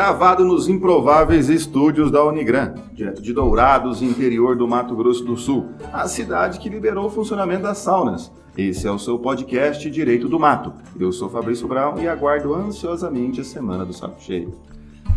gravado nos improváveis estúdios da Unigran, direto de Dourados, interior do Mato Grosso do Sul, a cidade que liberou o funcionamento das saunas. Esse é o seu podcast Direito do Mato. Eu sou Fabrício Brown e aguardo ansiosamente a semana do Saco Cheio.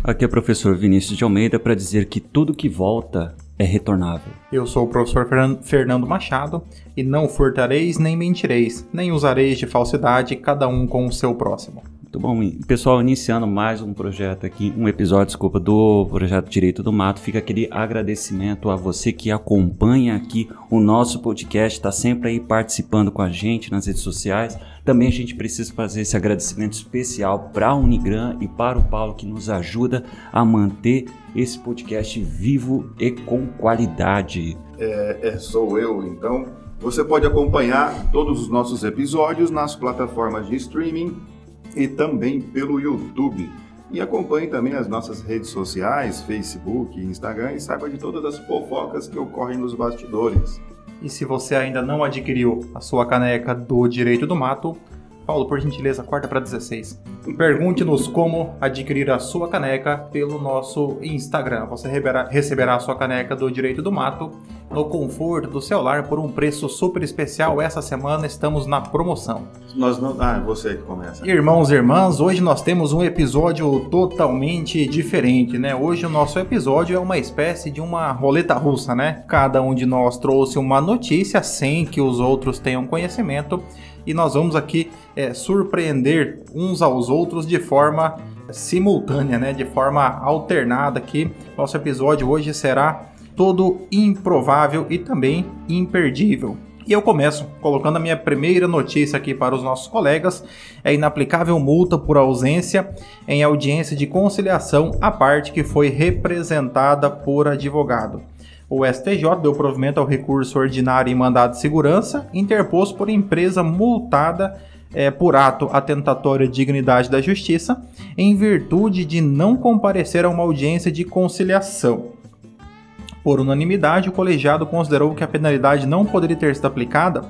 Aqui é o professor Vinícius de Almeida para dizer que tudo que volta é retornável. Eu sou o professor Fernando Machado e não furtareis nem mentireis, nem usareis de falsidade, cada um com o seu próximo. Muito bom. Pessoal, iniciando mais um projeto aqui, um episódio, desculpa, do projeto Direito do Mato. Fica aquele agradecimento a você que acompanha aqui o nosso podcast, está sempre aí participando com a gente nas redes sociais. Também a gente precisa fazer esse agradecimento especial para a Unigran e para o Paulo que nos ajuda a manter esse podcast vivo e com qualidade. É, é sou eu, então. Você pode acompanhar todos os nossos episódios nas plataformas de streaming e também pelo YouTube. E acompanhe também as nossas redes sociais, Facebook e Instagram e saiba de todas as fofocas que ocorrem nos bastidores. E se você ainda não adquiriu a sua caneca do Direito do Mato, Paulo, por gentileza, corta para 16. Pergunte-nos como adquirir a sua caneca pelo nosso Instagram. Você receberá a sua caneca do Direito do Mato no conforto do celular por um preço super especial. Essa semana estamos na promoção. Nós não. Ah, você que começa. Irmãos e irmãs, hoje nós temos um episódio totalmente diferente, né? Hoje o nosso episódio é uma espécie de uma roleta russa, né? Cada um de nós trouxe uma notícia sem que os outros tenham conhecimento e nós vamos aqui é, surpreender uns aos outros de forma simultânea, né? De forma alternada aqui. Nosso episódio hoje será todo improvável e também imperdível. E eu começo colocando a minha primeira notícia aqui para os nossos colegas: é inaplicável multa por ausência em audiência de conciliação à parte que foi representada por advogado. O STJ deu provimento ao recurso ordinário em mandado de segurança interposto por empresa multada é, por ato atentatório à dignidade da justiça em virtude de não comparecer a uma audiência de conciliação. Por unanimidade, o colegiado considerou que a penalidade não poderia ter sido aplicada,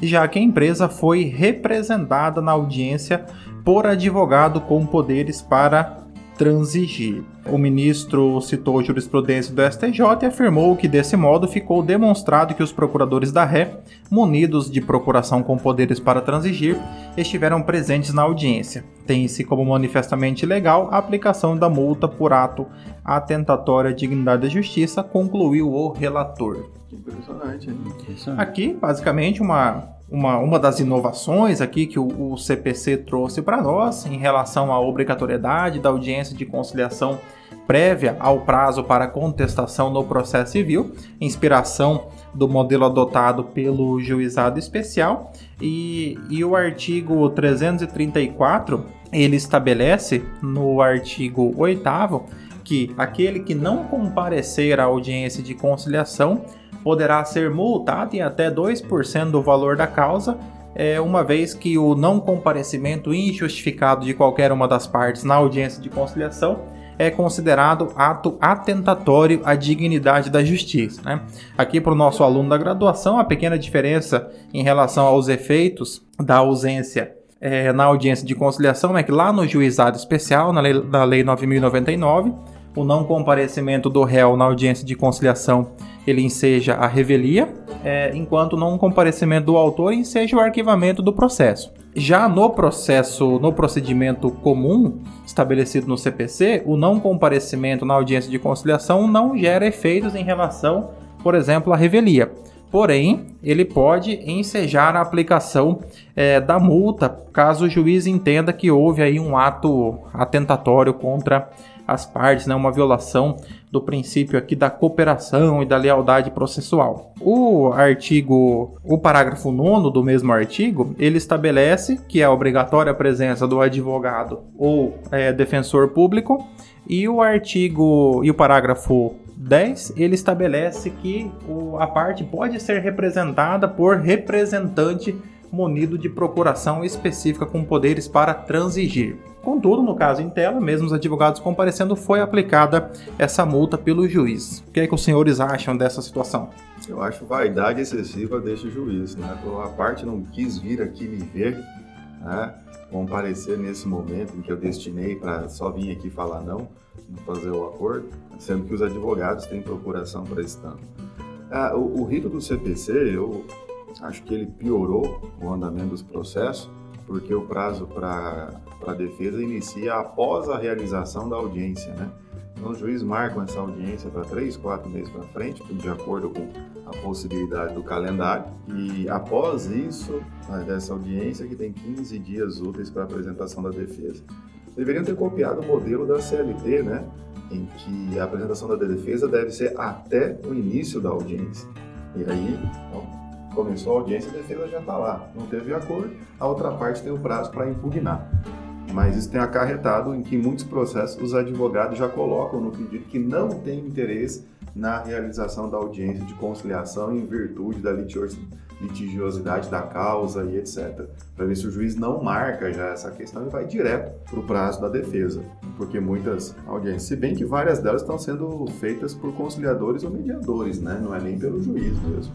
já que a empresa foi representada na audiência por advogado com poderes para transigir. O ministro citou jurisprudência do STJ e afirmou que, desse modo, ficou demonstrado que os procuradores da ré, munidos de procuração com poderes para transigir, estiveram presentes na audiência. Tem-se como manifestamente legal a aplicação da multa por ato atentatório à dignidade da justiça, concluiu o relator. Impressionante, hein? Aqui, basicamente, uma uma, uma das inovações aqui que o, o CPC trouxe para nós em relação à obrigatoriedade da audiência de conciliação prévia ao prazo para contestação no processo civil, inspiração do modelo adotado pelo juizado especial e, e o artigo 334 ele estabelece no artigo 8 que aquele que não comparecer à audiência de conciliação poderá ser multado em até 2% do valor da causa, é, uma vez que o não comparecimento injustificado de qualquer uma das partes na audiência de conciliação é considerado ato atentatório à dignidade da justiça. Né? Aqui para o nosso aluno da graduação, a pequena diferença em relação aos efeitos da ausência é, na audiência de conciliação é que lá no juizado especial, na lei, na lei 9099, o não comparecimento do réu na audiência de conciliação ele enseja a revelia, é, enquanto não comparecimento do autor enseja o arquivamento do processo. Já no processo, no procedimento comum estabelecido no CPC, o não comparecimento na audiência de conciliação não gera efeitos em relação, por exemplo, à revelia. Porém, ele pode ensejar a aplicação é, da multa caso o juiz entenda que houve aí um ato atentatório contra as partes, né, uma violação do princípio aqui da cooperação e da lealdade processual. O artigo, o parágrafo 9 do mesmo artigo, ele estabelece que é obrigatória a presença do advogado ou é, defensor público e o artigo e o parágrafo 10, ele estabelece que o, a parte pode ser representada por representante munido de procuração específica com poderes para transigir. Contudo, no caso em tela, mesmo os advogados comparecendo, foi aplicada essa multa pelo juiz. O que é que os senhores acham dessa situação? Eu acho vaidade excessiva desse juiz, né? A parte não quis vir aqui me ver, né, comparecer nesse momento em que eu destinei para só vir aqui falar não fazer o acordo, sendo que os advogados têm procuração para esse tanto. Ah, o, o rito do CPC, eu acho que ele piorou o andamento dos processos, porque o prazo para a defesa inicia após a realização da audiência, né? Então, os juízes marcam essa audiência para três, quatro meses para frente, de acordo com a possibilidade do calendário. E após isso, dessa audiência, que tem 15 dias úteis para apresentação da defesa. Deveriam ter copiado o modelo da CLT, né? Em que a apresentação da defesa deve ser até o início da audiência. E aí, então, começou a audiência, a defesa já está lá. Não teve acordo, a outra parte tem o prazo para impugnar. Mas isso tem acarretado em que muitos processos os advogados já colocam no pedido que não tem interesse na realização da audiência de conciliação em virtude da litigiosidade da causa e etc. Para ver se o juiz não marca já essa questão e vai direto para o prazo da defesa. Porque muitas audiências, se bem que várias delas estão sendo feitas por conciliadores ou mediadores, né? não é nem pelo juiz mesmo.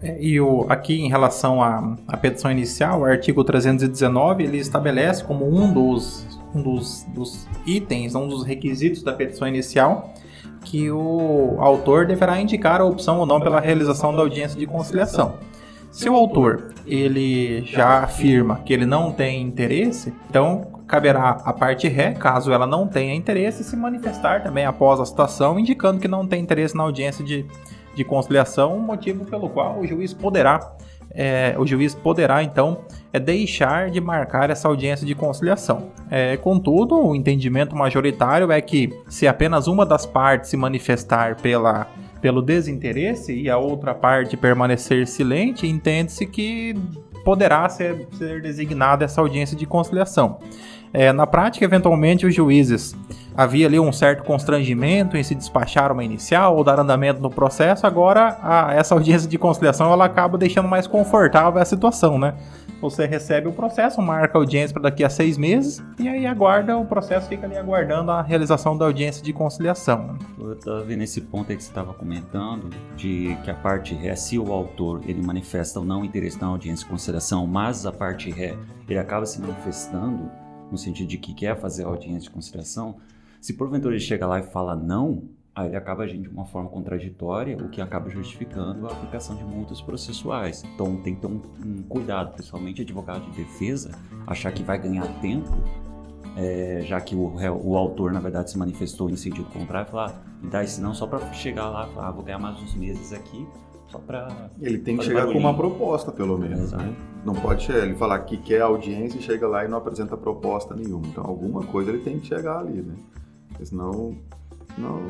É, e o, aqui em relação à, à petição inicial, o artigo 319, ele estabelece como um dos, um dos, dos itens, um dos requisitos da petição inicial, que o autor deverá indicar a opção ou não pela realização da audiência de conciliação. Se o autor ele já afirma que ele não tem interesse, então caberá à parte ré, caso ela não tenha interesse, se manifestar também após a citação, indicando que não tem interesse na audiência de de conciliação, motivo pelo qual o juiz poderá, é, o juiz poderá então é, deixar de marcar essa audiência de conciliação. É, contudo, o entendimento majoritário é que se apenas uma das partes se manifestar pela pelo desinteresse e a outra parte permanecer silente, entende-se que poderá ser, ser designada essa audiência de conciliação. É, na prática, eventualmente, os juízes havia ali um certo constrangimento em se despachar uma inicial ou dar andamento no processo, agora a, essa audiência de conciliação ela acaba deixando mais confortável a situação, né? Você recebe o processo, marca a audiência para daqui a seis meses e aí aguarda, o processo fica ali aguardando a realização da audiência de conciliação. Eu estava vendo esse ponto aí que você estava comentando, de que a parte ré, se o autor ele manifesta ou não interesse na audiência de conciliação, mas a parte ré ele acaba se manifestando no sentido de que quer fazer a audiência de conciliação, se porventura ele chega lá e fala não, aí ele acaba agindo de uma forma contraditória, o que acaba justificando a aplicação de multas processuais. Então tem que ter um, um cuidado, principalmente advogado de defesa, achar que vai ganhar tempo, é, já que o, o, autor, na verdade, se manifestou em sentido contrário, falar, ah, me dá esse não só para chegar lá e falar, ah, vou ganhar mais uns meses aqui, só para. Ele tem que chegar barulhinho. com uma proposta, pelo menos. Né? Não pode chegar, ele falar que quer audiência e chega lá e não apresenta proposta nenhuma. Então, alguma coisa ele tem que chegar ali, né? Porque senão, não,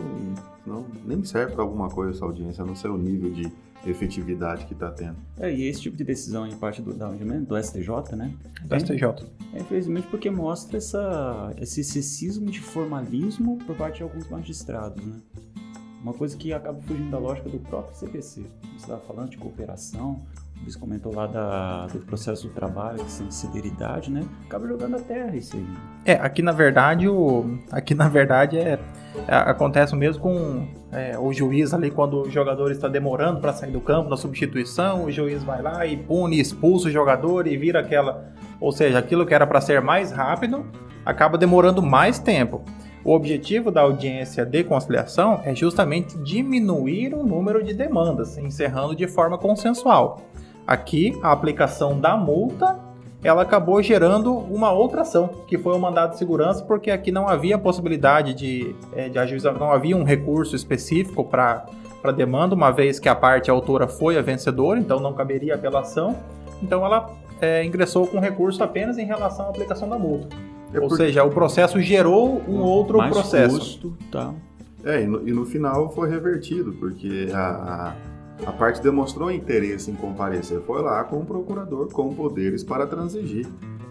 não, nem serve para alguma coisa essa audiência, a não ser o nível de efetividade que está tendo. É, e esse tipo de decisão em parte do, da, do STJ, né? Do STJ. É, infelizmente porque mostra essa, esse excessismo de formalismo por parte de alguns magistrados, né? Uma coisa que acaba fugindo da lógica do próprio CPC. Você estava falando de cooperação, Luiz comentou lá da, do processo do trabalho, sem celeridade, né? Acaba jogando a terra isso aí. É, aqui na verdade, o, aqui na verdade é, é acontece mesmo com é, o juiz ali quando o jogador está demorando para sair do campo na substituição, o juiz vai lá e pune, expulsa o jogador e vira aquela, ou seja, aquilo que era para ser mais rápido acaba demorando mais tempo. O objetivo da audiência de conciliação é justamente diminuir o número de demandas, encerrando de forma consensual. Aqui, a aplicação da multa ela acabou gerando uma outra ação, que foi o mandado de segurança, porque aqui não havia possibilidade de, é, de ajuizar, não havia um recurso específico para a demanda, uma vez que a parte autora foi a vencedora, então não caberia apelação. Então ela é, ingressou com recurso apenas em relação à aplicação da multa. É Ou seja, o processo gerou um outro mais processo. Custo, tá. É, e no, e no, final foi revertido, porque a, a, a, parte demonstrou interesse em comparecer. Foi lá com o procurador com poderes para transigir.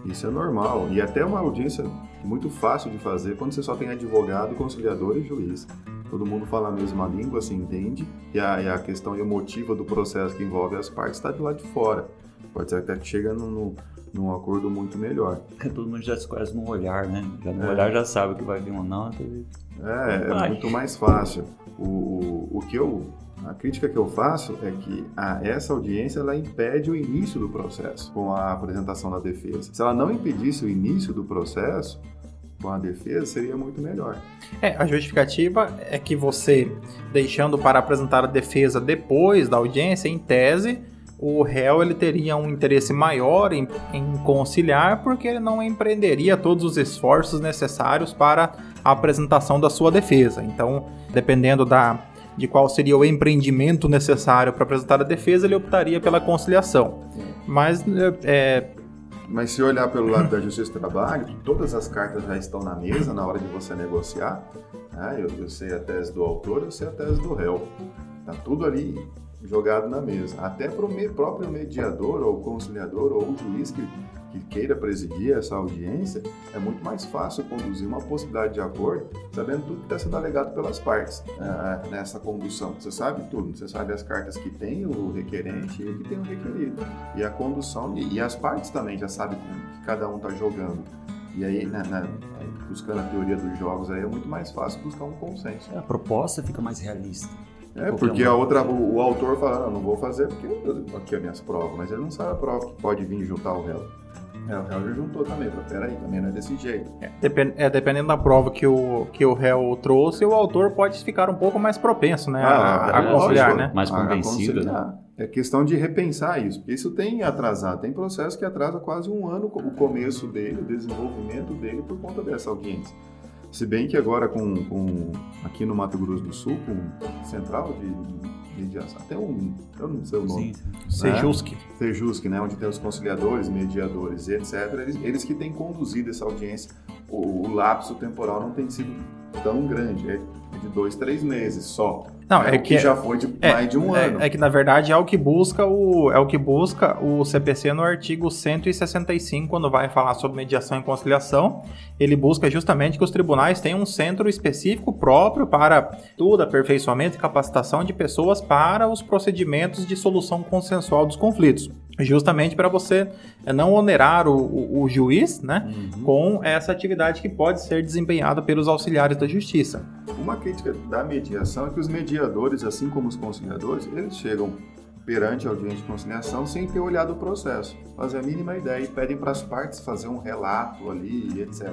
Isso é normal. E até uma audiência muito fácil de fazer quando você só tem advogado, conciliador e juiz. Todo mundo fala a mesma língua, se entende, e a, e a questão emotiva do processo que envolve as partes está de lá de fora. Pode ser até que chega no, no num acordo muito melhor. Todo mundo já se conhece no olhar, né? Já no é. olhar já sabe o que vai vir ou não. É, é muito mais fácil. O, o, o que eu A crítica que eu faço é que a, essa audiência ela impede o início do processo com a apresentação da defesa. Se ela não impedisse o início do processo, com a defesa seria muito melhor. É, a justificativa é que você, deixando para apresentar a defesa depois da audiência, em tese, o réu ele teria um interesse maior em, em, conciliar porque ele não empreenderia todos os esforços necessários para a apresentação da sua defesa. Então, dependendo da, de qual seria o empreendimento necessário para apresentar a defesa, ele optaria pela conciliação. Mas é, mas se olhar pelo lado da Justiça do Trabalho, todas as cartas já estão na mesa na hora de você negociar. Né? Eu, eu, sei a tese do autor, eu sei a tese do réu. Está tudo ali jogado na mesa. Até para o próprio mediador, ou conciliador, ou juiz que, que queira presidir essa audiência, é muito mais fácil conduzir uma possibilidade de acordo, sabendo tudo que está sendo alegado pelas partes uh, nessa condução. Você sabe tudo, você sabe as cartas que tem o requerente e o que tem o requerido. E a condução, e, as partes também já sabem que cada um está jogando. E aí, na, na, buscando a teoria dos jogos, aí é muito mais fácil buscar um consenso. A proposta fica mais realista. É, porque a outra, o, o, autor fala, não, não vou fazer porque aqui as minhas provas, mas ele não sabe a prova que pode vir juntar o réu. É, o réu já juntou também, falou, peraí, também não é desse jeito. É, depend, é, dependendo da prova que o, que o réu trouxe, o autor pode ficar um pouco mais propenso, né, ah, a, a, conciliar, né? Mais convencido, né? É questão de repensar isso, porque isso tem atrasado, tem processo que atrasa quase um ano o começo dele, o desenvolvimento dele por conta dessa audiência. Se bem que agora com, com aqui no Mato Grosso do Sul, com central de mediação, até um, eu não sei o nome. Né? Sejuski. Sejuski, né? Onde tem os conciliadores, mediadores etc. Eles, eles que têm conduzido essa audiência. O, o lapso temporal não tem sido tão grande, é de dois, três meses só. Não, é, é que, que, já foi de é, mais de um é, ano. É que na verdade é o que busca o é o que busca o CPC no artigo 165 quando vai falar sobre mediação e conciliação, ele busca justamente que os tribunais tenham um centro específico próprio para tudo aperfeiçoamento e capacitação de pessoas para os procedimentos de solução consensual dos conflitos justamente para você é, não onerar o, o, o juiz né, uhum. com essa atividade que pode ser desempenhada pelos auxiliares da justiça. Uma crítica da mediação é que os mediadores, assim como os conciliadores, eles chegam perante a audiência de conciliação sem ter olhado o processo, fazer a mínima ideia e pedem para as partes fazer um relato ali, etc.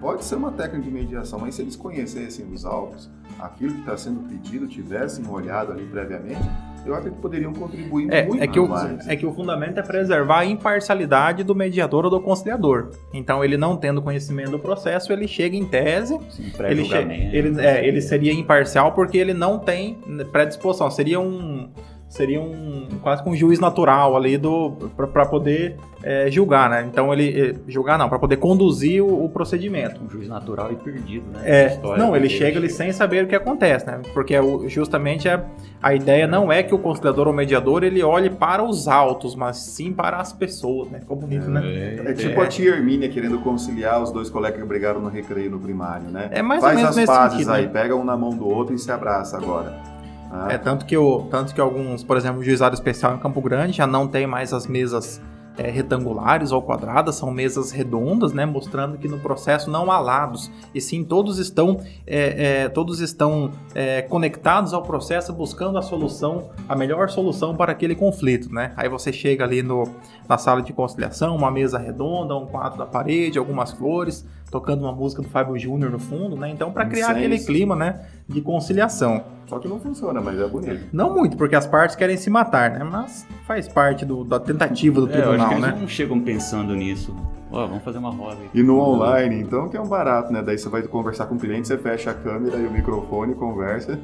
Pode ser uma técnica de mediação, mas se eles conhecessem os autos, aquilo que está sendo pedido, tivessem olhado ali previamente, eu acho que poderiam contribuir é, muito é que mais. O, é que o fundamento é preservar a imparcialidade do mediador ou do conciliador. Então, ele não tendo conhecimento do processo, ele chega em tese, Sim, ele, che ele, é, ele seria imparcial porque ele não tem predisposição. Seria um seria um quase que um juiz natural ali do para poder é, julgar, né? Então ele é, julgar não, para poder conduzir o, o, procedimento. Um juiz natural e perdido, né? É, não, ele chega ali sem saber o que acontece, né? Porque é justamente a, a ideia não é que o conciliador ou mediador ele olhe para os autos, mas sim para as pessoas, né? Ficou bonito, né? É, é tipo a tia Hermínia querendo conciliar os dois colegas que brigaram no recreio no primário, né? É mais Faz ou menos as pazes sentido, aí, né? pega um na mão do outro e se abraça agora. Ah. É tanto que, o, tanto que alguns, por exemplo, o juizado especial em Campo Grande já não tem mais as mesas é, retangulares ou quadradas, são mesas redondas, né, mostrando que no processo não há lados, e sim todos estão, é, é, todos estão é, conectados ao processo, buscando a solução, a melhor solução para aquele conflito. Né? Aí você chega ali no, na sala de conciliação, uma mesa redonda, um quadro da parede, algumas flores, tocando uma música do Fábio Júnior no fundo, né? Então, para criar aquele clima, né, de conciliação. Só que não funciona, mas é bonito. Não muito, porque as partes querem se matar, né? Mas faz parte do, da tentativa do é, tribunal, eu acho que né? Eles não chegam pensando nisso. Ó, oh, vamos fazer uma roda aí. E no online, então, que é um barato, né? Daí você vai conversar com o cliente, você fecha a câmera e o microfone, conversa.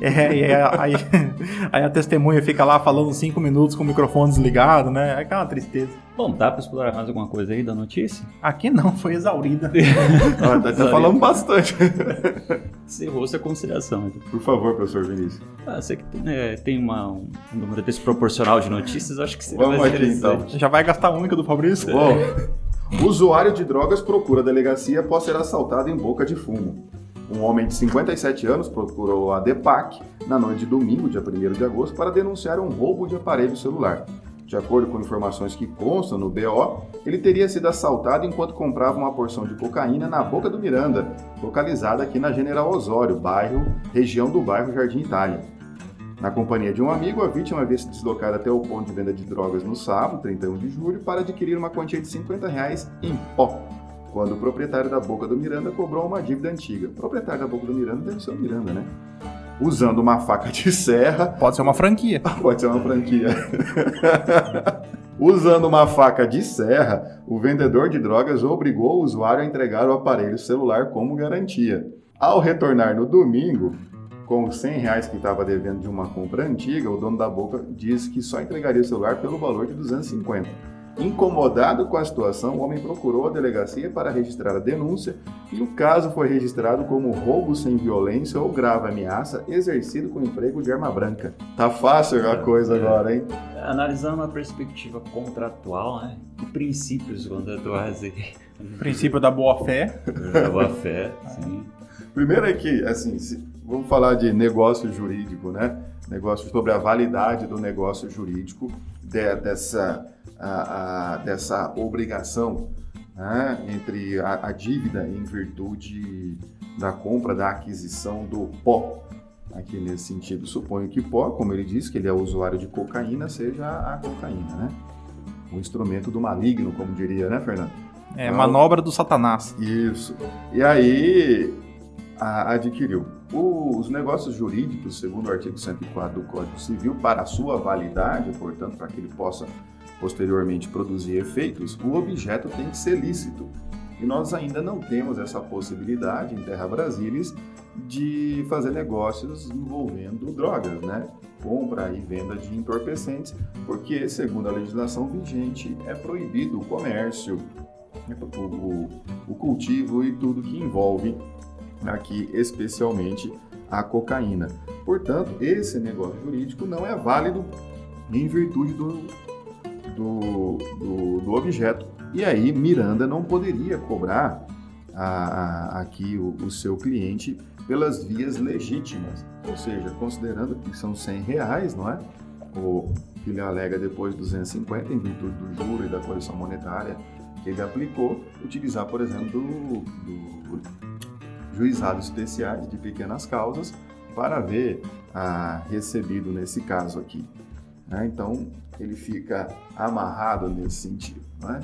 É, e aí, aí a testemunha fica lá falando cinco minutos com o microfone desligado, né? É aquela tristeza. Bom, dá para explorar mais alguma coisa aí da notícia? Aqui não, foi exaurida. ah, tá, tá falando bastante. Encerrou-se a conciliação. Por favor, professor Vinícius. Ah, você que é, tem uma, um número desproporcional de notícias, acho que seria Vamos mais aqui, então. Já vai gastar a única do Fabrício? Bom, usuário de drogas procura delegacia após ser assaltado em boca de fumo. Um homem de 57 anos procurou a DEPAC na noite de domingo, dia 1 de agosto, para denunciar um roubo de aparelho celular. De acordo com informações que constam no BO, ele teria sido assaltado enquanto comprava uma porção de cocaína na Boca do Miranda, localizada aqui na General Osório, bairro, região do bairro Jardim Itália. Na companhia de um amigo, a vítima havia se deslocado até o ponto de venda de drogas no sábado, 31 de julho, para adquirir uma quantia de 50 reais em pó, quando o proprietário da Boca do Miranda cobrou uma dívida antiga. O proprietário da Boca do Miranda deve ser o Miranda, né? Usando uma faca de serra. Pode ser uma franquia. Pode ser uma franquia. Usando uma faca de serra, o vendedor de drogas obrigou o usuário a entregar o aparelho celular como garantia. Ao retornar no domingo, com os 100 reais que estava devendo de uma compra antiga, o dono da boca disse que só entregaria o celular pelo valor de 250. Incomodado com a situação, o homem procurou a delegacia para registrar a denúncia e o caso foi registrado como roubo sem violência ou grave ameaça exercido com emprego de arma branca. Tá fácil a coisa agora, hein? Analisando a perspectiva contratual, né? Que princípios contratuais aí? Princípio da boa-fé. Da boa-fé, sim. Primeiro é que, assim, se, vamos falar de negócio jurídico, né? Negócio sobre a validade do negócio jurídico de, dessa, a, a, dessa obrigação né? entre a, a dívida em virtude da compra, da aquisição do pó. Aqui nesse sentido, suponho que pó, como ele disse, que ele é usuário de cocaína, seja a cocaína, né? O instrumento do maligno, como diria, né, Fernando? É, então, manobra do satanás. Isso. E aí, adquiriu. Os negócios jurídicos, segundo o artigo 104 do Código Civil, para a sua validade, portanto, para que ele possa posteriormente produzir efeitos, o objeto tem que ser lícito. E nós ainda não temos essa possibilidade em Terra Brasilis de fazer negócios envolvendo drogas, né? Compra e venda de entorpecentes, porque, segundo a legislação vigente, é proibido o comércio, o, o, o cultivo e tudo que envolve aqui especialmente a cocaína. Portanto, esse negócio jurídico não é válido em virtude do, do, do, do objeto. E aí, Miranda não poderia cobrar a, a, aqui o, o, seu cliente pelas vias legítimas, ou seja, considerando que são 100 reais, não é? O que ele alega depois 250 em virtude do juro e da correção monetária que ele aplicou, utilizar, por exemplo, do, do juizados especiais de pequenas causas para ver ah, recebido nesse caso aqui. Né? Então, ele fica amarrado nesse sentido. Né?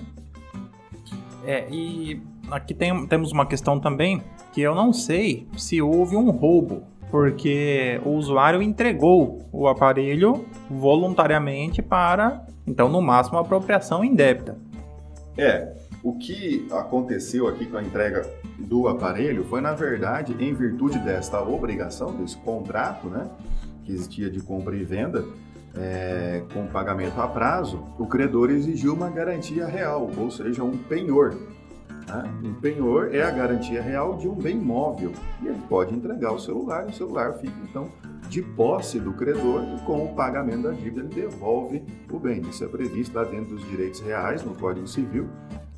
É, e aqui tem, temos uma questão também que eu não sei se houve um roubo, porque o usuário entregou o aparelho voluntariamente para, então, no máximo, apropriação indébita. É, o que aconteceu aqui com a entrega do aparelho foi, na verdade, em virtude desta obrigação, desse contrato, né, que existia de compra e venda, é, com pagamento a prazo, o credor exigiu uma garantia real, ou seja, um penhor. Né? Um penhor é a garantia real de um bem móvel e ele pode entregar o celular e o celular fica então de posse do credor e com o pagamento da dívida ele devolve o bem. Isso é previsto lá dentro dos direitos reais no Código Civil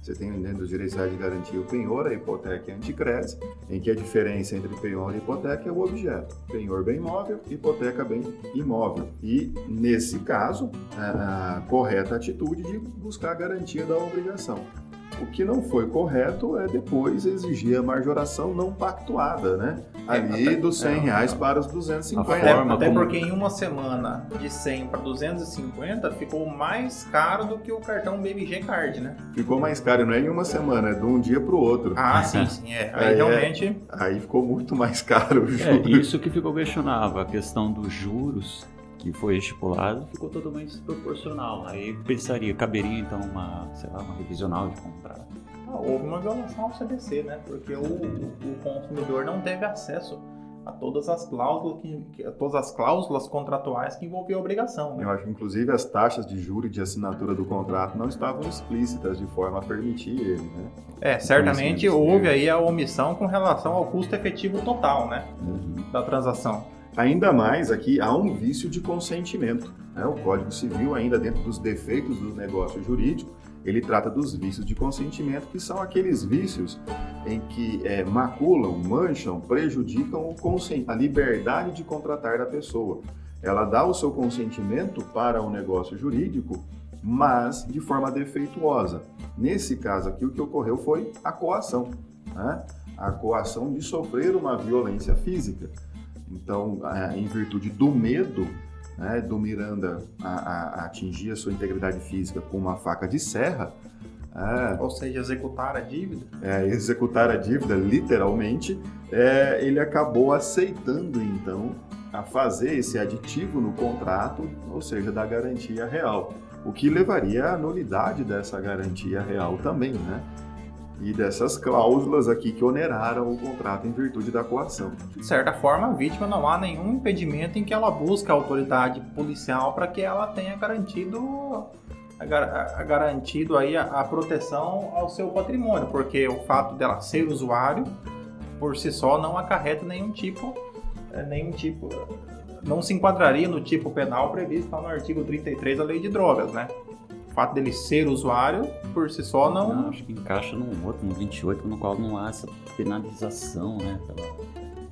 você tem dentro dos direitos de garantia o penhor, a hipoteca e a anticrédito, em que a diferença entre penhor e hipoteca é o objeto. Penhor bem imóvel, hipoteca bem imóvel. E, nesse caso, a correta atitude de buscar a garantia da obrigação. O que não foi correto é depois exigir a majoração não pactuada, né? É, Ali até, dos 100 é, reais para os 250. Até, até como... porque em uma semana de 100 para 250 ficou mais caro do que o cartão BMG Card, né? Ficou mais caro, não é em uma semana, é de um dia para o outro. Ah, sim, sim. É. Aí, aí é, realmente. É, aí ficou muito mais caro o É, isso que ficou questionável, a questão dos juros que foi estipulado ficou totalmente desproporcional. Aí pensaria, caberia então uma, sei lá, uma revisional de contrato. Ah, houve uma violação ao CDC, né? Porque o, o consumidor não teve acesso a todas as cláusulas que, a todas as cláusulas contratuais que envolviam a obrigação. Né? Eu acho que inclusive as taxas de juros de assinatura do contrato não estavam explícitas de forma a permitir ele, né? É, certamente houve aí a omissão com relação ao custo efetivo total, né, uhum. da transação. Ainda mais aqui há um vício de consentimento. Né? O Código Civil, ainda dentro dos defeitos do negócio jurídico, ele trata dos vícios de consentimento, que são aqueles vícios em que é, maculam, mancham, prejudicam a liberdade de contratar da pessoa. Ela dá o seu consentimento para o negócio jurídico, mas de forma defeituosa. Nesse caso aqui, o que ocorreu foi a coação. Né? A coação de sofrer uma violência física. Então, em virtude do medo, né, do Miranda a, a, a atingir a sua integridade física com uma faca de serra, é, ou seja, executar a dívida. É, executar a dívida, literalmente, é, ele acabou aceitando então a fazer esse aditivo no contrato, ou seja, da garantia real, o que levaria à nulidade dessa garantia real também, né? E dessas cláusulas aqui que oneraram o contrato em virtude da coação. De certa forma, a vítima não há nenhum impedimento em que ela busque a autoridade policial para que ela tenha garantido a, garantido aí a, a, proteção ao seu patrimônio, porque o fato dela ser usuário por si só não acarreta nenhum tipo, é, nenhum tipo, não se enquadraria no tipo penal previsto no artigo 33 da Lei de Drogas, né? O fato dele ser usuário por si só não. não acho que encaixa no outro, no 28, no qual não há essa penalização, né? Pela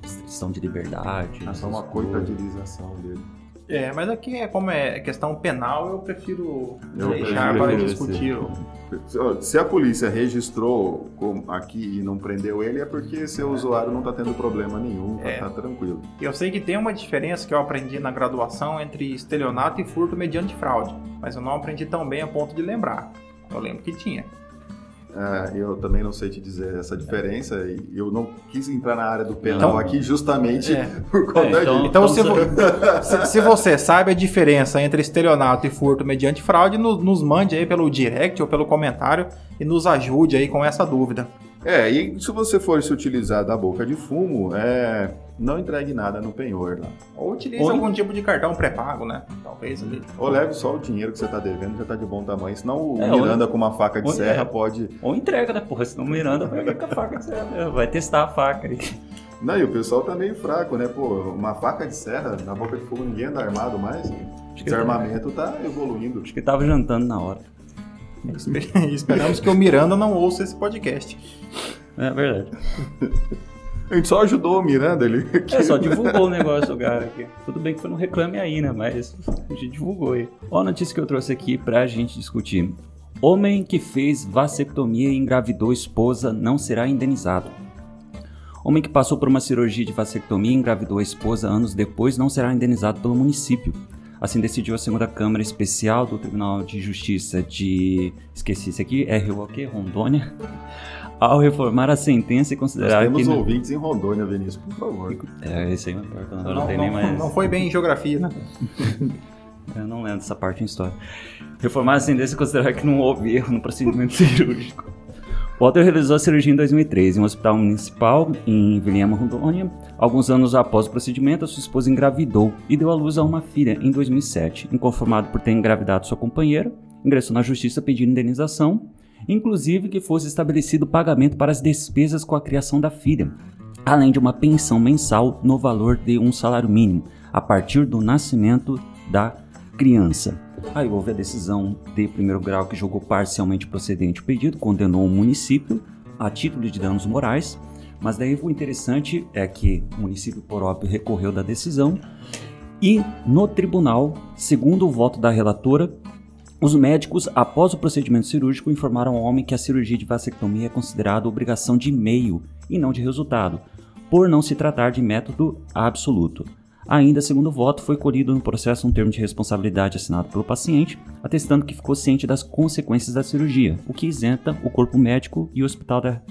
restrição de liberdade. É só uma coitadilização dele. É, mas aqui é como é questão penal, eu prefiro eu deixar para discutir. Se a polícia registrou aqui e não prendeu ele, é porque seu usuário não está tendo problema nenhum, está é. tá tranquilo. Eu sei que tem uma diferença que eu aprendi na graduação entre estelionato e furto mediante fraude, mas eu não aprendi tão bem a ponto de lembrar. Eu lembro que tinha. É, eu também não sei te dizer essa diferença e eu não quis entrar na área do penal então, aqui justamente é. por conta é, então, disso. Então, então se, se, você sabe a diferença entre estelionato e furto mediante fraude, nos, nos mande aí pelo direct ou pelo comentário e nos ajude aí com essa dúvida. É, e se você for se utilizar da boca de fumo, é, não entregue nada no penhor lá. Ou utilize Ou... algum tipo de cartão pré-pago, né? Talvez ali. Ou leve só o dinheiro que você está devendo, já está de bom tamanho. Senão o é, Miranda ou... com uma faca de ou... serra é. pode. Ou entrega, né? Porra, senão o Miranda vai com a faca de serra. Vai testar a faca aí. Não, e o pessoal tá meio fraco, né? Pô, uma faca de serra, na boca de fogo ninguém anda armado mais. O desarmamento tá evoluindo. Acho que tava jantando na hora. Esperamos que o Miranda não ouça esse podcast. É verdade. A gente só ajudou o Miranda ali. É, só divulgou o negócio cara. Tudo bem que foi no Reclame Aí, né? Mas a gente divulgou aí. Olha a notícia que eu trouxe aqui pra gente discutir. Homem que fez vasectomia e engravidou esposa não será indenizado. Homem que passou por uma cirurgia de vasectomia e engravidou a esposa anos depois não será indenizado pelo município. Assim decidiu a segunda Câmara Especial do Tribunal de Justiça de. Esqueci isso aqui, quê? Rondônia. Ao reformar a sentença e considerar Nós temos que. ouvintes em Rondônia, Vinícius, por favor. É, esse aí não importa, não, não, tem nem mais. Não foi bem em geografia, né? Eu não lembro dessa parte em história. Reformar a sentença e considerar que não houve erro no procedimento cirúrgico. Walter realizou a cirurgia em 2003 em um hospital municipal em Vilhena, Rondônia. Alguns anos após o procedimento, a sua esposa engravidou e deu à luz a uma filha em 2007. Inconformado por ter engravidado sua companheira, ingressou na justiça pedindo indenização, inclusive que fosse estabelecido pagamento para as despesas com a criação da filha, além de uma pensão mensal no valor de um salário mínimo, a partir do nascimento da criança. Aí houve a decisão de primeiro grau que julgou parcialmente procedente o pedido, condenou o município a título de danos morais, mas daí o interessante é que o município por óbvio recorreu da decisão e no tribunal, segundo o voto da relatora, os médicos, após o procedimento cirúrgico, informaram ao homem que a cirurgia de vasectomia é considerada obrigação de meio e não de resultado, por não se tratar de método absoluto. Ainda, segundo o voto, foi colhido no processo um termo de responsabilidade assinado pelo paciente, atestando que ficou ciente das consequências da cirurgia, o que isenta o corpo médico e o hospital da,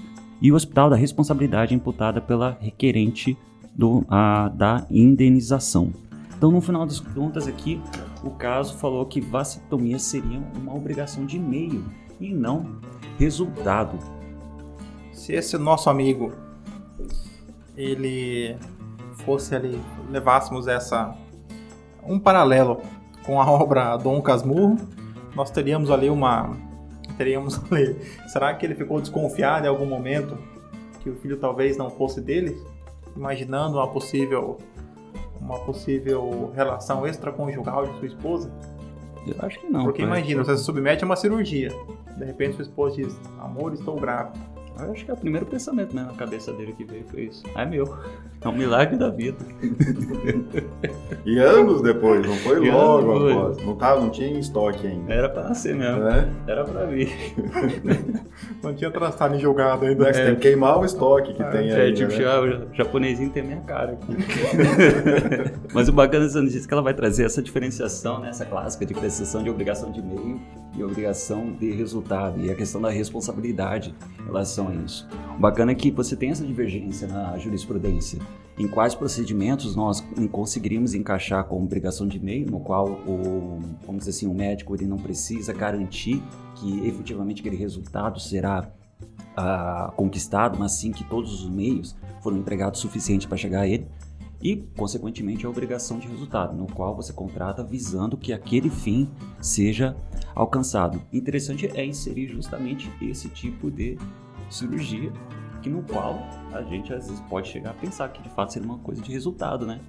e o hospital da responsabilidade imputada pela requerente do, a, da indenização. Então, no final das contas, aqui, o caso falou que vasectomia seria uma obrigação de meio e não resultado. Se esse nosso amigo ele fosse ali, levássemos essa um paralelo com a obra Dom Casmurro, nós teríamos ali uma teríamos ali, será que ele ficou desconfiado em algum momento que o filho talvez não fosse dele, imaginando uma possível uma possível relação extraconjugal de sua esposa? Eu acho que não. Porque imagina, você se submete a uma cirurgia. De repente sua esposa diz, amor, estou grávida. Eu acho que é o primeiro pensamento né, na cabeça dele que veio foi isso. Ah, é meu. É um milagre da vida. e anos depois, não foi E logo após. Não, tava, não tinha em estoque ainda. Era pra nascer mesmo. É. Era pra vir. Não tinha transado em julgado ainda. Mas tem que queimar o estoque que tem É, aí. tipo, né? o japonesinho tem a minha cara aqui. Mas o bacana dessa notícia é que ela vai trazer essa diferenciação, né, essa clássica diferenciação de obrigação de meio e obrigação de resultado e a questão da responsabilidade em relação a isso. O bacana é que você tem essa divergência na jurisprudência. Em quais procedimentos nós conseguiríamos encaixar com obrigação de meio, no qual o, vamos dizer assim, o médico ele não precisa garantir que efetivamente aquele resultado será ah, conquistado, mas sim que todos os meios foram empregados suficiente para chegar a ele. E, consequentemente, a obrigação de resultado, no qual você contrata visando que aquele fim seja alcançado. Interessante é inserir justamente esse tipo de cirurgia, que no qual a gente às vezes pode chegar a pensar que de fato seria uma coisa de resultado, né?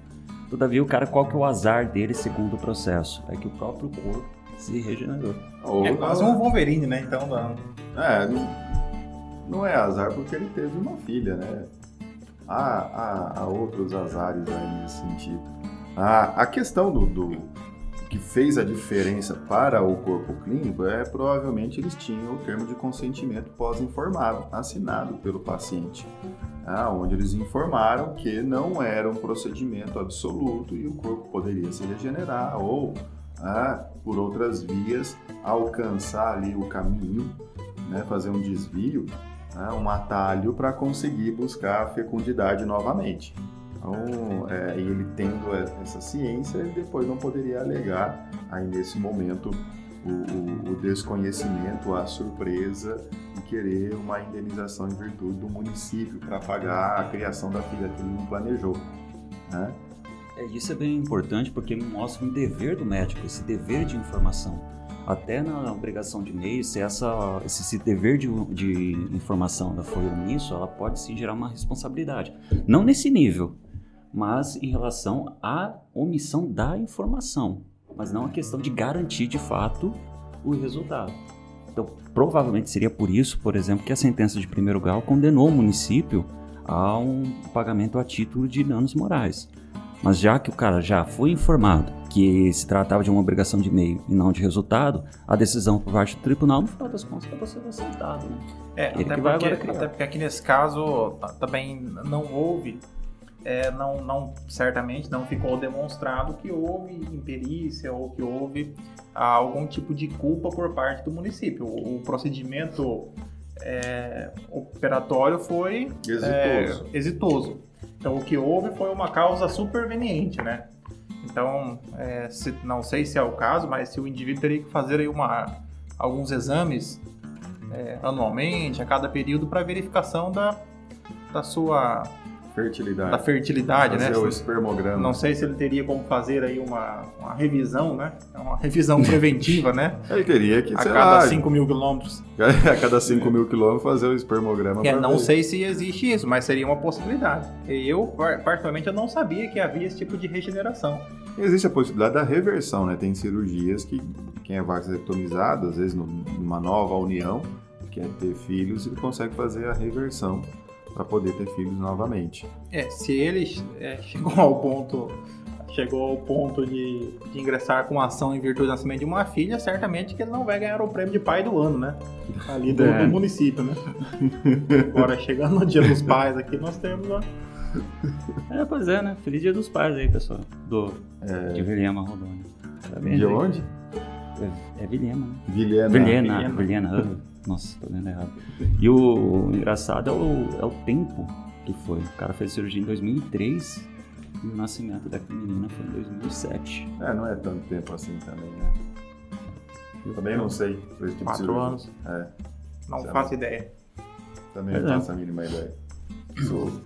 Todavia, o cara, qual que é o azar dele segundo o processo? É que o próprio corpo se regenerou. Ou É quase um Wolverine, né? Então, da- É, não, não é azar porque ele teve uma filha, né? Há, há, há outros azares aí nesse sentido. A, a questão do, do que fez a diferença para o corpo clínico é provavelmente eles tinham o termo de consentimento pós-informado, assinado pelo paciente, ah, onde eles informaram que não era um procedimento absoluto e o corpo poderia se regenerar ou, ah, por outras vias, alcançar ali o caminho né, fazer um desvio, né, um atalho para conseguir buscar a fecundidade novamente. Então, é, ele tendo essa ciência, ele depois não poderia alegar, aí nesse momento, o, o- o desconhecimento, a surpresa e querer uma indenização em virtude do município para pagar a criação da filha que ele não planejou. Né? É, isso é bem importante porque mostra um dever do médico, esse dever de informação. Até na obrigação de meio, se essa, esse, dever de, de informação ainda for omisso, ela pode sim gerar uma responsabilidade. Não nesse nível, mas em relação à omissão da informação, mas não a questão de garantir de fato o resultado. Então, provavelmente seria por isso, por exemplo, que a sentença de primeiro grau condenou o município a um pagamento a título de danos morais. Mas já que o cara já foi informado que se tratava de uma obrigação de meio e não de resultado, a decisão por parte do tribunal, no final das contas, acabou sendo aceitada. Né? É, até porque, até porque aqui nesse caso tá- também não houve, é, não, não, certamente não ficou demonstrado que houve imperícia ou que houve ah, algum tipo de culpa por parte do município. O, o procedimento é, operatório foi Exitoso. é, exitoso. Então o que houve foi uma causa superveniente, né? Então, é, se- não sei se é o caso, mas se o indivíduo teria que fazer aí uma, alguns exames é, anualmente, a cada período, para verificação da, da sua Fertilidade. da fertilidade, Fazer né? o espermograma. Não sei se ele teria como fazer aí uma, uma revisão, né? Uma revisão preventiva, né? Ele teria que, A cada lá, 5 mil quilômetros. a cada 5 mil quilômetros fazer o espermograma. É, não ver. sei se existe isso, mas seria uma possibilidade. Eu, par- particularmente, eu não sabia que havia esse tipo de regeneração. Existe a possibilidade da reversão, né? Tem cirurgias que quem é vasectomizado, às vezes num- numa nova união, quer ter filhos, ele consegue fazer a reversão para poder ter filhos novamente. É, se ele é, chegou ao ponto chegou ao ponto de, de ingressar com ação em virtude do nascimento de uma filha, certamente que ele não vai ganhar o prêmio de pai do ano, né? Ali do, É. do município, né? Agora, chegando no dia dos pais aqui, nós temos ó, É, pois é, né? Feliz dia dos pais aí, pessoal. Do, De Vilhena Rodônia. Parabéns De aí. onde? É, é Vilhena, né? Vilhena. Vilhena, Vilhena. Vilhena. Nossa, tô lendo errado. E o, engraçado é o, é o tempo que foi. O cara fez cirurgia em 2003 e o nascimento da menina foi em 2007. É, não é tanto tempo assim também, né? Eu também não sei. Foi esse tipo de quatro cirurgia. anos. É, Não faço ideia. também não é. faço a mínima ideia. Isso,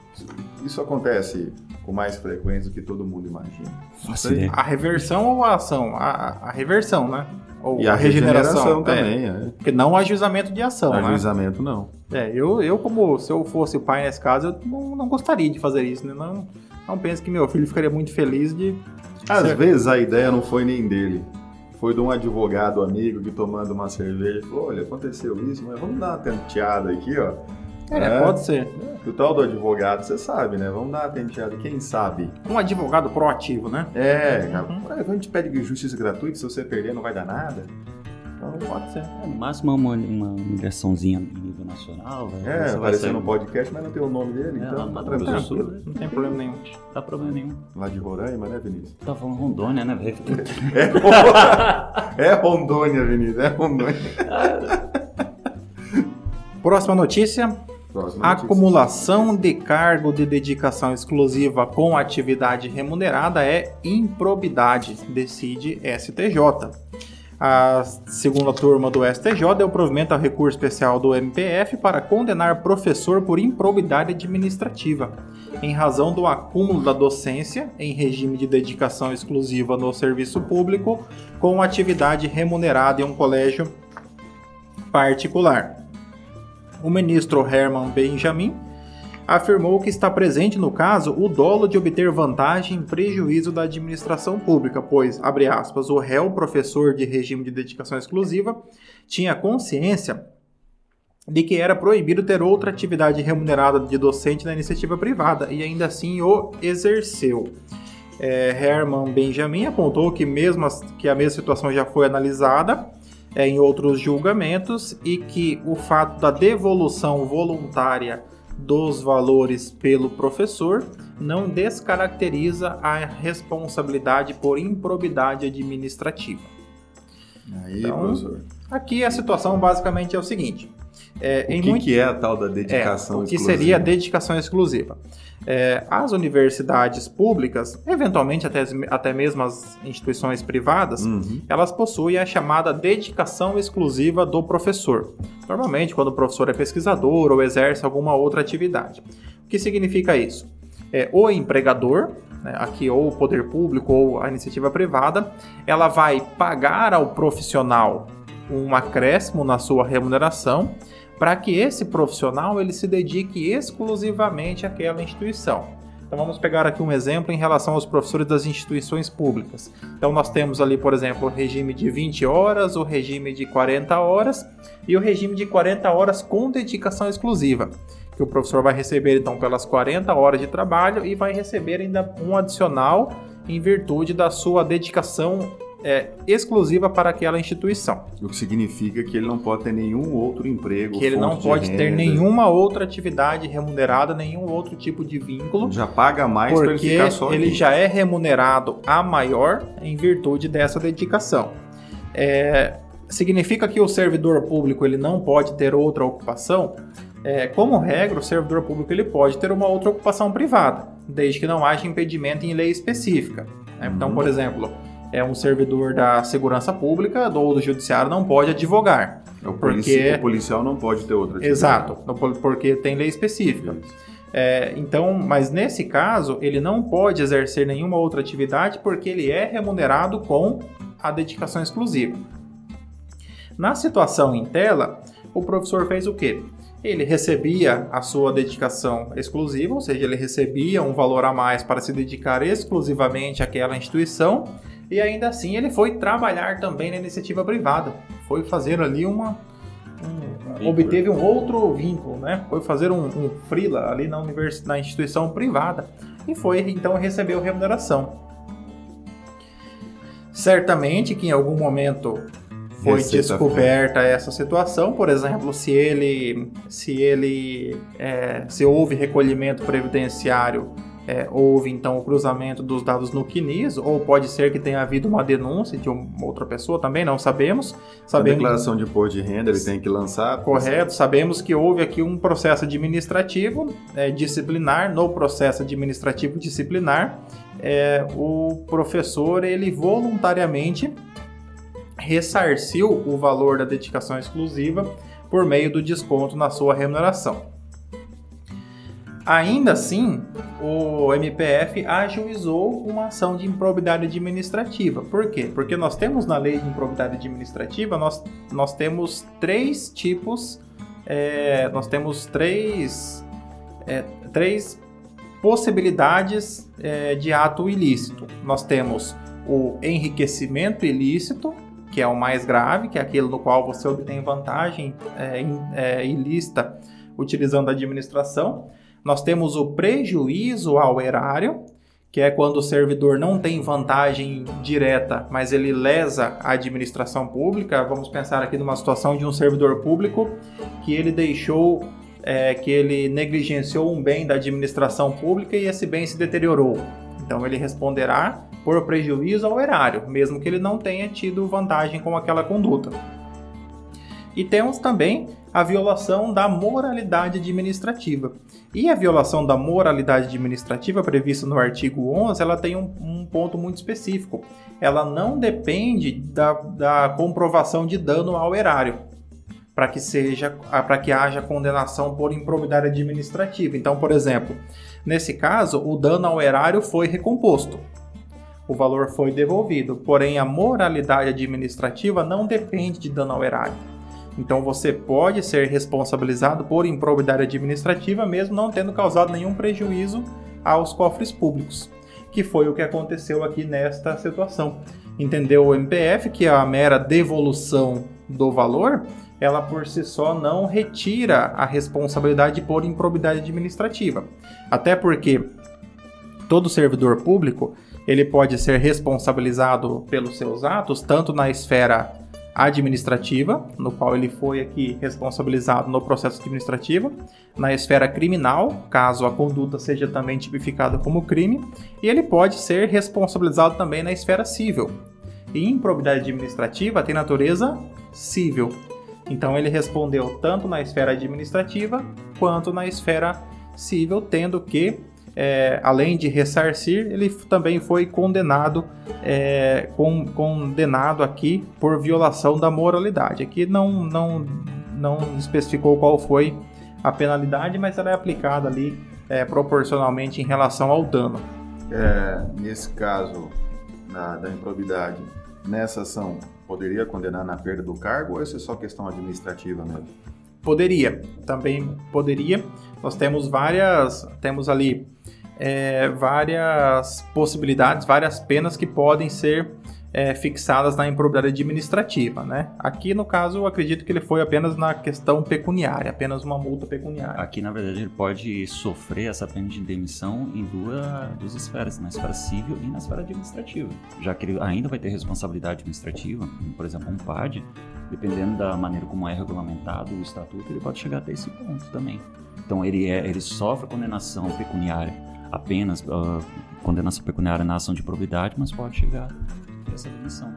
isso acontece com mais frequência do que todo mundo imagina. Faço ideia. A reversão ou a ação? A, a reversão, né? Ou E a regeneração, também, é. Porque não o ajuizamento de ação, né? Ajuizamento não. É, eu, eu como se eu fosse o pai nesse caso, eu não, não gostaria de fazer isso, né? Não, não penso que meu filho ficaria muito feliz de... Às Certo. vezes a ideia não foi nem dele. Foi de um advogado amigo que tomando uma cerveja falou, olha, aconteceu isso, mas vamos dar uma tenteada aqui, ó. É, É. pode ser. O tal do advogado, você sabe, né? Vamos dar uma tenteada, quem sabe? Um advogado proativo, né? É, cara, Uhum. a gente pede justiça gratuita, se você perder não vai dar nada. Então pode ser. É, no máximo uma, uma humilhaçãozinha no nível nacional. velho. É, apareceu no podcast, mas não tem o nome dele, É, então tá tranquilo. Sul, né? Não tem problema nenhum. Não dá problema nenhum. Lá de Roraima, né, Vinícius? Tá falando Rondônia, né, velho? É Rondônia, Vinícius, é Rondônia. Próxima notícia. Acumulação de cargo de dedicação exclusiva com atividade remunerada é improbidade, decide STJ. A segunda turma do STJ deu provimento ao recurso especial do MPF para condenar professor por improbidade administrativa, em razão do acúmulo da docência em regime de dedicação exclusiva no serviço público com atividade remunerada em um colégio particular. O ministro Herman Benjamin afirmou que está presente no caso o dolo de obter vantagem em prejuízo da administração pública, pois, abre aspas, o réu professor de regime de dedicação exclusiva tinha consciência de que era proibido ter outra atividade remunerada de docente na iniciativa privada e ainda assim o exerceu. É, Herman Benjamin apontou que, mesmo as- que a mesma situação já foi analisada é, em outros julgamentos e que o fato da devolução voluntária dos valores pelo professor não descaracteriza a responsabilidade por improbidade administrativa. Aí, Então, professor. Aqui a situação basicamente é o seguinte: é, O que, muito- que é a tal da dedicação é, o que exclusiva? seria a dedicação exclusiva. É, as universidades públicas, eventualmente até, até mesmo as instituições privadas, Uhum. elas possuem a chamada dedicação exclusiva do professor. Normalmente, quando o professor é pesquisador ou exerce alguma outra atividade. O que significa isso? É, o empregador, né, aqui ou o poder público ou a iniciativa privada, ela vai pagar ao profissional um acréscimo na sua remuneração para que esse profissional ele se dedique exclusivamente àquela instituição. Então vamos pegar aqui um exemplo em relação aos professores das instituições públicas. Então nós temos ali, por exemplo, o regime de 20 horas, o regime de 40 horas e o regime de 40 horas com dedicação exclusiva, que o professor vai receber então pelas 40 horas de trabalho e vai receber ainda um adicional em virtude da sua dedicação é, exclusiva para aquela instituição. O que significa que ele não pode ter nenhum outro emprego. Que ele não pode ter nenhuma outra atividade remunerada, nenhum outro tipo de vínculo, Já paga mais para ele porque ficar só ele aqui. já é remunerado a maior em virtude dessa dedicação. É, significa que o servidor público ele não pode ter outra ocupação? É, como regra, o servidor público ele pode ter uma outra ocupação privada, desde que não haja impedimento em lei específica. né? Então, Uhum. por exemplo, é um servidor da segurança pública ou do judiciário não pode advogar. O, porque- o policial não pode ter outra atividade. Exato, porque tem lei específica. É, então, mas nesse caso, ele não pode exercer nenhuma outra atividade porque ele é remunerado com a dedicação exclusiva. Na situação em tela, o professor fez o quê? Ele recebia a sua dedicação exclusiva, ou seja, ele recebia um valor a mais para se dedicar exclusivamente àquela instituição, e ainda assim ele foi trabalhar também na iniciativa privada, foi fazer ali uma um- obteve um outro vínculo, né? Foi fazer um, um freela ali na, univers, na instituição privada e foi então recebeu remuneração. Certamente que em algum momento foi Receita descoberta essa situação, por exemplo, se ele se ele é, se houve recolhimento previdenciário é, houve então o cruzamento dos dados no CNIS, ou pode ser que tenha havido uma denúncia de uma outra pessoa também, não sabemos. A Sabemos declaração de imposto de renda ele tem que lançar. Correto, sabemos que houve aqui um processo administrativo é, disciplinar. No processo administrativo disciplinar, é, o professor ele voluntariamente ressarciu o valor da dedicação exclusiva por meio do desconto na sua remuneração. Ainda assim, o MPF ajuizou uma ação de improbidade administrativa. Por quê? Porque nós temos na lei de improbidade administrativa, nós, nós temos três tipos, é, nós temos três, é, três possibilidades é, de ato ilícito. Nós temos o enriquecimento ilícito, que é o mais grave, que é aquele no qual você obtém vantagem é, é, ilícita utilizando a administração. Nós temos o prejuízo ao erário, que é quando o servidor não tem vantagem direta, mas ele lesa a administração pública. Vamos pensar aqui numa situação de um servidor público que ele deixou, é, que ele negligenciou um bem da administração pública e esse bem se deteriorou. Então ele responderá por prejuízo ao erário, mesmo que ele não tenha tido vantagem com aquela conduta. E temos também a violação da moralidade administrativa. E a violação da moralidade administrativa prevista no artigo 11, ela tem um, um ponto muito específico. Ela não depende da, da comprovação de dano ao erário para que seja para que haja condenação por improbidade administrativa. Então, por exemplo, nesse caso, o dano ao erário foi recomposto. O valor foi devolvido, porém a moralidade administrativa não depende de dano ao erário. Então você pode ser responsabilizado por improbidade administrativa mesmo não tendo causado nenhum prejuízo aos cofres públicos, que foi o que aconteceu aqui nesta situação. Entendeu o MPF que a mera devolução do valor, ela por si só não retira a responsabilidade por improbidade administrativa. Até porque todo servidor público, ele pode ser responsabilizado pelos seus atos tanto na esfera administrativa, no qual ele foi aqui responsabilizado no processo administrativo, na esfera criminal, caso a conduta seja também tipificada como crime, e ele pode ser responsabilizado também na esfera civil. E improbidade administrativa tem natureza civil. Então ele respondeu tanto na esfera administrativa quanto na esfera civil, tendo que é, além de ressarcir, ele também foi condenado, é, com, condenado aqui por violação da moralidade. Aqui não, não, não especificou qual foi a penalidade, mas ela é aplicada ali é, proporcionalmente em relação ao dano. É, nesse caso da, da improbidade, nessa ação, poderia condenar na perda do cargo ou isso é só questão administrativa mesmo? Poderia, também poderia. Nós temos várias, temos ali é, várias possibilidades, várias penas que podem ser é, fixadas na improbidade administrativa, né? Aqui, no caso, eu acredito que ele foi apenas na questão pecuniária, apenas uma multa pecuniária. Aqui, na verdade, ele pode sofrer essa pena de demissão em duas, duas esferas, na esfera civil e na esfera administrativa, já que ele ainda vai ter responsabilidade administrativa, por exemplo, um PAD, dependendo da maneira como é regulamentado o estatuto, ele pode chegar até esse ponto também. Então, ele, é, ele sofre condenação pecuniária apenas uh, condenação pecuniária na ação de probidade, mas pode chegar a essa demissão.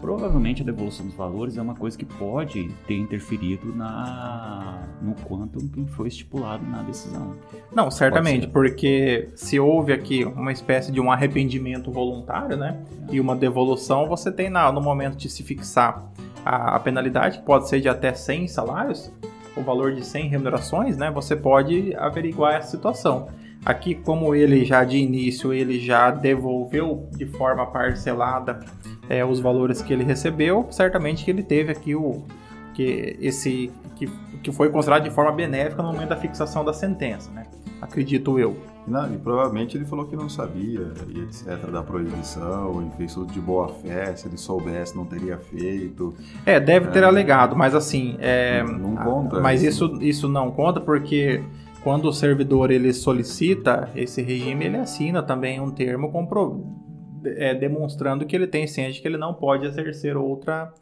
Provavelmente a devolução dos valores é uma coisa que pode ter interferido na no quanto que foi estipulado na decisão. Não, certamente, porque se houve aqui uma espécie de um arrependimento voluntário, né, é. e uma devolução, você tem na, no momento de se fixar a, a penalidade, que pode ser de até 100 salários, o valor de 100 remunerações, né, você pode averiguar essa situação. Aqui, como ele já de início, ele já devolveu de forma parcelada é, os valores que ele recebeu, certamente que ele teve aqui o que esse que, que foi considerado de forma benéfica no momento da fixação da sentença, né? Acredito eu. Não, e provavelmente ele falou que não sabia, e etc, da proibição, e fez tudo de boa fé, se ele soubesse não teria feito. É, deve ter é, alegado, mas assim... É, não, conta. Mas isso, isso não conta porque quando o servidor ele solicita esse regime, ele assina também um termo compro, é, demonstrando que ele tem ciência de que ele não pode exercer outra,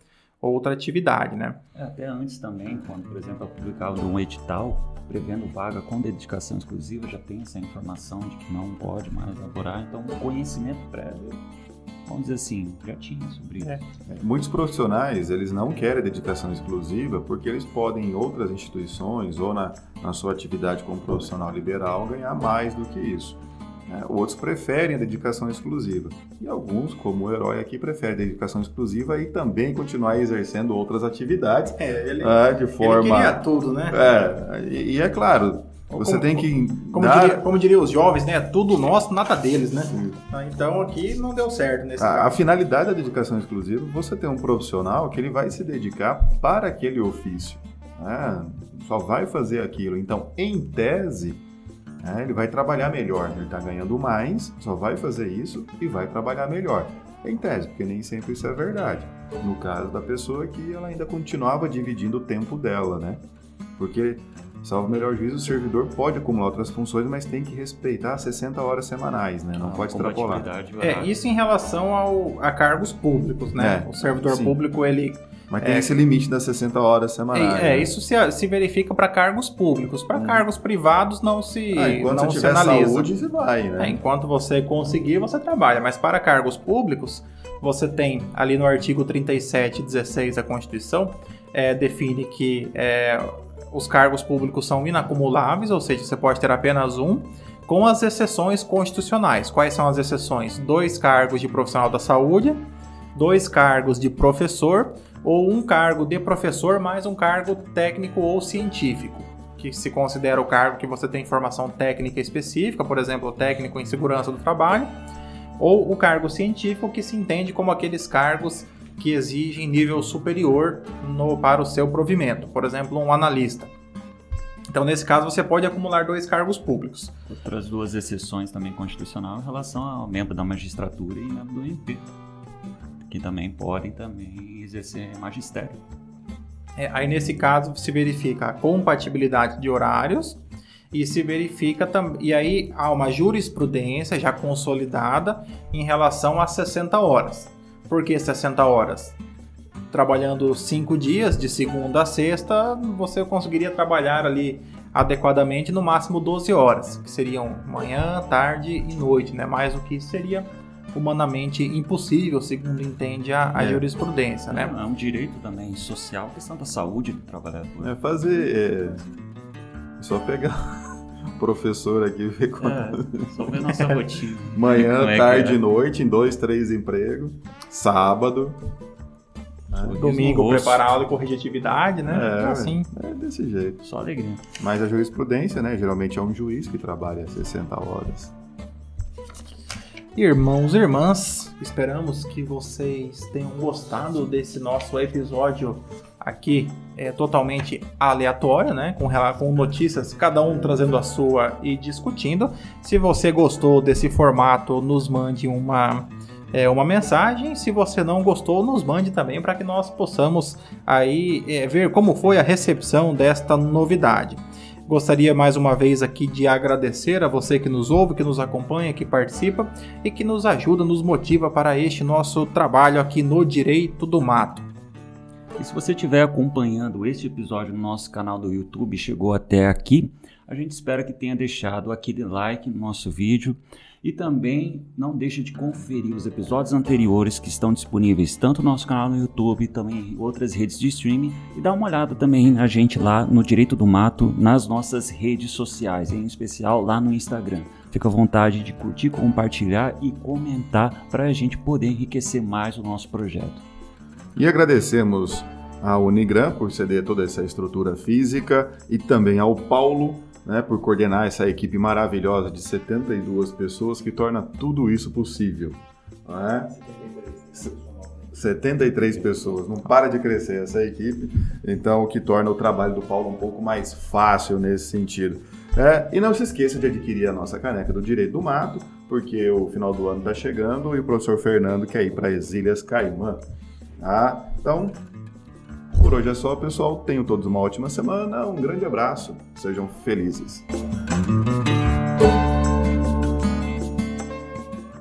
outra atividade, né? É, até antes também, quando, por exemplo, é publicava um edital prevendo vaga com dedicação exclusiva, já tem essa informação de que não pode mais laborar, então conhecimento prévio vamos dizer assim, já tinha sobre isso. É. Muitos profissionais, eles não querem dedicação exclusiva porque eles podem em outras instituições ou na, na sua atividade como profissional liberal ganhar mais do que isso. Né? Outros preferem a dedicação exclusiva. E alguns, como o herói aqui, preferem a dedicação exclusiva e também continuar exercendo outras atividades. É, ele, ah, de forma... ele queria tudo, né? É, e, e é claro, você como, tem que. Como, dar... diria, como diriam os jovens, né? Tudo nosso, nada deles, né? Ah, então aqui não deu certo nesse a, caso. A finalidade da dedicação exclusiva você tem um profissional que ele vai se dedicar para aquele ofício. Né? Só vai fazer aquilo. Então, em tese, né, ele vai trabalhar melhor. Ele está ganhando mais, só vai fazer isso e vai trabalhar melhor. Em tese, porque nem sempre isso é verdade. No caso da pessoa que ela ainda continuava dividindo o tempo dela, né? Porque salvo melhor juízo, o servidor pode acumular outras funções, mas tem que respeitar 60 horas semanais, né? Não A pode extrapolar. É, isso em relação ao, a cargos públicos, né? É, o servidor sim. público, ele Mas tem É. esse limite das 60 horas semanais. É, né? isso se, se verifica para cargos públicos. Para cargos privados não se, Ah, enquanto não você se tiver analisa. saúde, você vai, né? É, enquanto você conseguir, você trabalha. Mas para cargos públicos, você tem ali no artigo 37, 16 da Constituição, é, define que é, os cargos públicos são inacumuláveis, ou seja, você pode ter apenas um, com as exceções constitucionais. Quais são as exceções? Dois cargos de profissional da saúde, dois cargos de professor ou um cargo de professor mais um cargo técnico ou científico, que se considera o cargo que você tem formação técnica específica, por exemplo, técnico em segurança do trabalho, ou o cargo científico que se entende como aqueles cargos que exigem nível superior no- para o seu provimento, por exemplo, um analista. Então, nesse caso, você pode acumular dois cargos públicos. Outras duas exceções também constitucional em relação ao membro da magistratura e membro do MP, que também podem também exercer magistério. É, aí, nesse caso, se verifica a compatibilidade de horários e se verifica também. E aí há uma jurisprudência já consolidada em relação a 60 horas. Por que 60 horas? Trabalhando cinco dias, de segunda a sexta, você conseguiria trabalhar ali adequadamente no máximo 12 horas, que seriam manhã, tarde e noite, né? Mais o que seria humanamente impossível, segundo entende a, a É. jurisprudência, né? É um direito também social, questão da saúde do trabalhador. É fazer. É... Só pegar professor aqui ver quanto. É, só ver nossa rotina. Manhã, é tarde é? e noite, em dois, três empregos. Sábado. Sorriso Domingo preparar aula e corrigir atividade, né? É, Então, assim. É desse jeito. Só alegria. Mas a jurisprudência, né? Geralmente é um juiz que trabalha 60 horas. Irmãos e irmãs, esperamos que vocês tenham gostado desse nosso episódio aqui é totalmente aleatório, né? Com, com notícias, cada um trazendo a sua e discutindo. Se você gostou desse formato, nos mande uma, é, uma mensagem. Se você não gostou, nos mande também para que nós possamos aí é, ver como foi a recepção desta novidade. Gostaria mais uma vez aqui de agradecer a você que nos ouve, que nos acompanha, que participa e que nos ajuda, nos motiva para este nosso trabalho aqui no Direito do Mato. E se você estiver acompanhando este episódio no nosso canal do YouTube chegou até aqui, a gente espera que tenha deixado aquele like no nosso vídeo e também não deixe de conferir os episódios anteriores que estão disponíveis tanto no nosso canal no YouTube, também em outras redes de streaming e dá uma olhada também na gente lá no Direito do Mato, nas nossas redes sociais, em especial lá no Instagram. Fica à vontade de curtir, compartilhar e comentar para a gente poder enriquecer mais o nosso projeto. E agradecemos à Unigram por ceder toda essa estrutura física e também ao Paulo né, por coordenar essa equipe maravilhosa de 72 pessoas que torna tudo isso possível. não é? 73 pessoas, não para de crescer essa equipe, então o que torna o trabalho do Paulo um pouco mais fácil nesse sentido. É, e não se esqueça de adquirir a nossa caneca do Direito do Mato, porque o final do ano está chegando e o professor Fernando quer ir para as Ilhas Caimã. Tá? Então, por hoje é só, pessoal. Tenham todos uma ótima semana. Um grande abraço. Sejam felizes.